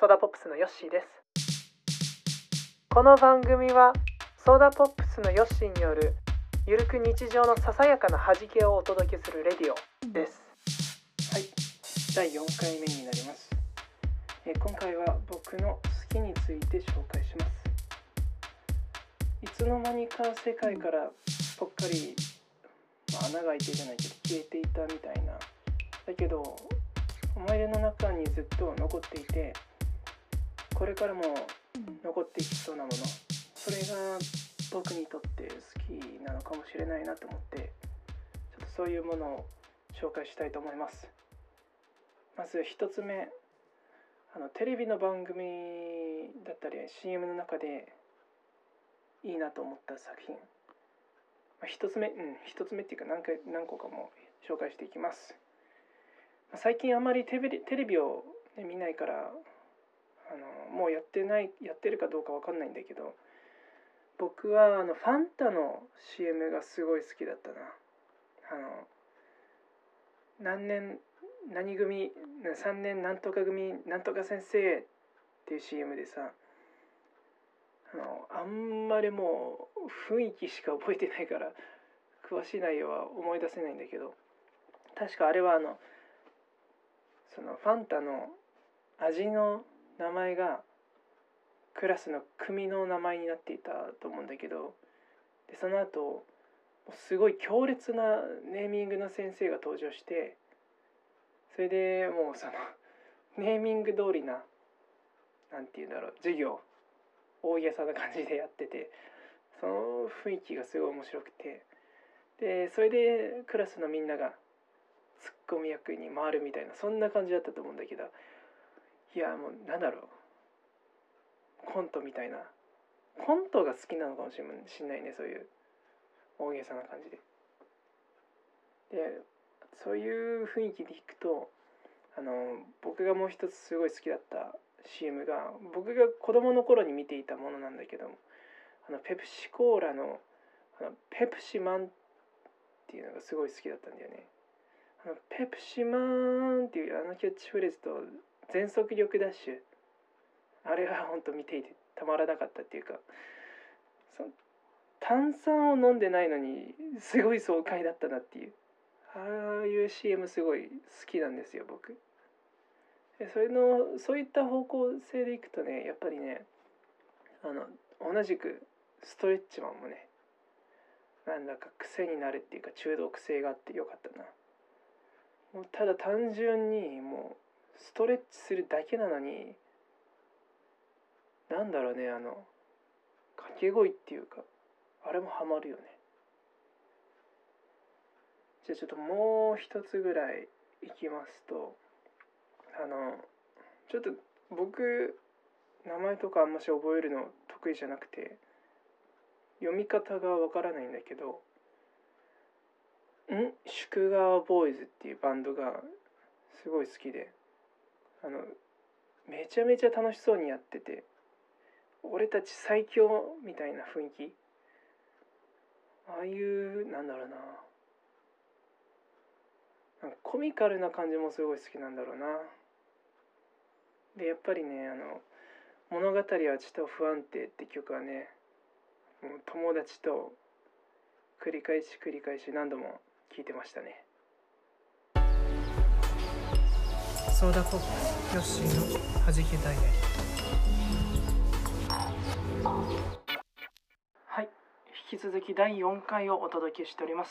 ソーダポップスのヨッシーですこの番組はソーダポップスのヨッシーによるゆるく日常のささやかな弾けをお届けするレディオですはい、第4回目になります。え今回は僕の好きについて紹介します。いつの間にか世界からぽっかり、まあ、穴が開いてじゃないけど消えていたみたいな。だけど、思い出の中にずっと残っていて、これからも残っていきそうなもの、それが僕にとって好きなのかもしれないなと思って、ちょっとそういうものを紹介したいと思います。まず一つ目あのテレビの番組だったり CM の中でいいなと思った作品、まあ、一つ目うん一つ目っていうか何回何個かも紹介していきます、最近あまりテレビテレビを、ね、見ないからあのもうやってないやってるかどうかわかんないんだけど僕はあのファンタの CM がすごい好きだったな。あの何年何組3年なんとか組なんとか先生っていう CM でさあのあんまりもう雰囲気しか覚えてないから詳しい内容は思い出せないんだけど確かあれはあのそのファンタの味の名前がクラスの組の名前になっていたと思うんだけどでその後すごい強烈なネーミングの先生が登場してそれでもうそのネーミング通りななんて言うんだろう授業大げさな感じでやっててその雰囲気がすごい面白くてでそれでクラスのみんながツッコミ役に回るみたいなそんな感じだったと思うんだけどいやもうなんだろうコントみたいなコントが好きなのかもしれないねそういう大げさな感じで。でそういう雰囲気でいくとあの僕がもう一つすごい好きだった CM が僕が子供の頃に見ていたものなんだけどあのペプシコーラのあのペプシマンっていうのがすごい好きだったんだよね。あのペプシマンっていうあのキャッチフレーズと全速力ダッシュ。あれは本当見ていてたまらなかったっていうか。その炭酸を飲んでないのにすごい爽快だったなっていう。ああいう CM すごい好きなんですよ僕。でそれのそういった方向性でいくとねやっぱりねあの同じくストレッチマンもねなんだか癖になるっていうか中毒性があってよかったな。もうただ単純にもうストレッチするだけなのになんだろうねあの掛け声っていうかあれもハマるよね。じゃあちょっともう一つぐらいいきますとあのちょっと僕名前とかあんまし覚えるの得意じゃなくて読み方がわからないんだけどん？宿川ボーイズっていうバンドがすごい好きで。あのめちゃめちゃ楽しそうにやってて俺たち最強みたいな雰囲気。ああいうなんだろうな。なコミカルな感じもすごい好きなんだろうな。でやっぱりねあの「物語はちと不安定」って曲はね友達と繰り返し繰り返し何度も聴いてましたね。ソーダポップヨッシーの弾けダイヤはい引き続き第4回をお届けしております。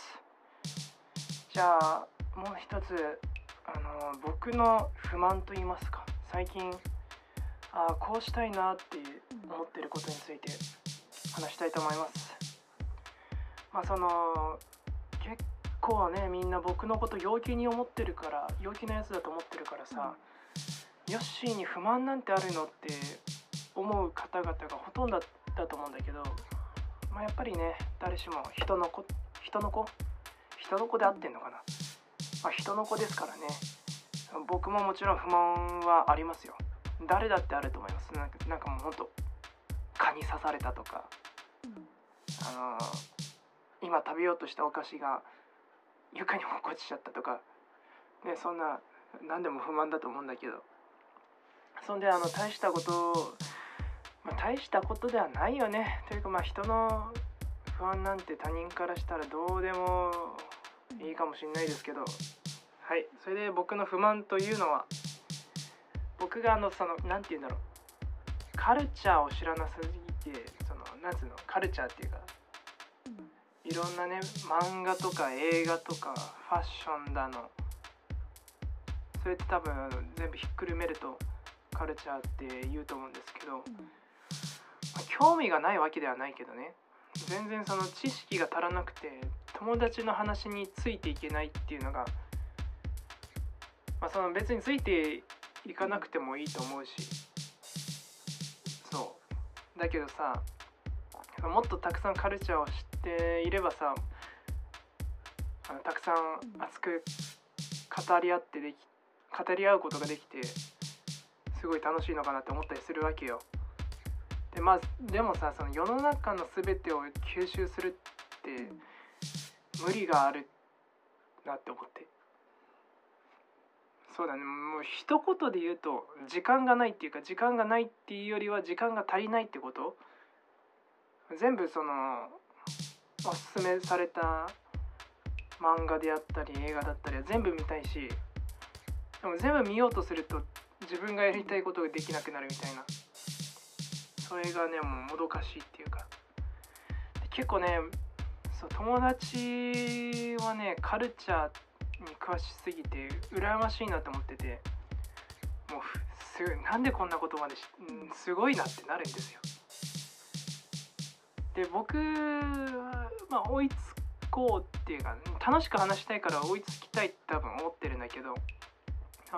じゃあもう一つあの僕の不満と言いますか。最近あこうしたいなって思ってることについて話したいと思います。まあその構ねみんな僕のこと陽気に思ってるから陽気なやつだと思ってるからさヨッシーに不満なんてあるのって思う方々がほとんどだと思うんだけどまあやっぱりね誰しも人の子人の子？人の子で合ってんのかな？まあ人の子ですからね。僕ももちろん不満はありますよ。誰だってあると思います。なんかなんかもうほんと蚊に刺されたとか。あの今食べようとしたお菓子が床に落っこちちゃったとか。ねそんな何でも不満だと思うんだけど。そんであの大したことまあ、大したことではないよね。というかまあ人の不安なんて他人からしたらどうでもいいかもしれないですけど。はい。それで僕の不満というのは僕があのその何て言うんだろう。カルチャーを知らなすぎてそのなんつうの？カルチャーっていうかいろんなね漫画とか映画とかファッションだの。それって多分全部ひっくるめるとカルチャーって言うと思うんですけど、まあ興味がないわけではないけどね。全然その知識が足らなくて友達の話についていけないっていうのが、まあ、その別についていかなくてもいいと思うし。そう。だけどさもっとたくさんカルチャーを知っていればさあのたくさん熱く語り合ってでき語り合うことができてすごい楽しいのかなって思ったりするわけよ。でまあでもさその世の中の全てを吸収するって無理があるなって思って。そうだね。もう一言で言うと時間がないっていうか時間がないっていうよりは時間が足りないってこと？全部そのおすすめされた漫画であったり映画だったりは全部見たいしでも全部見ようとすると自分がやりたいことができなくなるみたいな。それがねもうもどかしいっていうか。結構ねそう友達はねカルチャーに詳しすぎて羨ましいなと思っててもうすなんでこんなことまですごいなってなるんですよ。で僕はまあ追いつこうっていうか楽しく話したいから追いつきたいって多分思ってるんだけど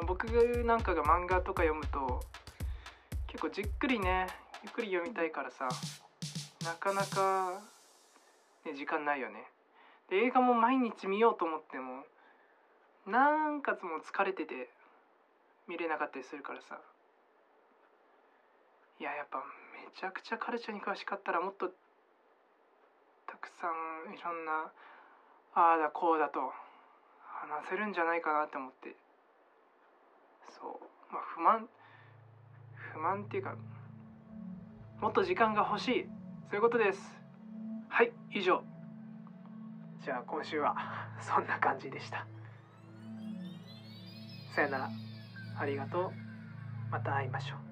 僕なんかが漫画とか読むと結構じっくりねゆっくり読みたいからさなかなか、ね、時間ないよね。で映画も毎日見ようと思ってもなんかつも疲れてて見れなかったりするからさ。いややっぱめちゃくちゃカルチャーに詳しかったらもっとくさんいろんなああだこうだと話せるんじゃないかなって思って。そう。まあ不満不満っていうかもっと時間が欲しい。そういうことです。はい以上。じゃあ今週は そんな感じでした。さよなら。ありがとう。また会いましょう。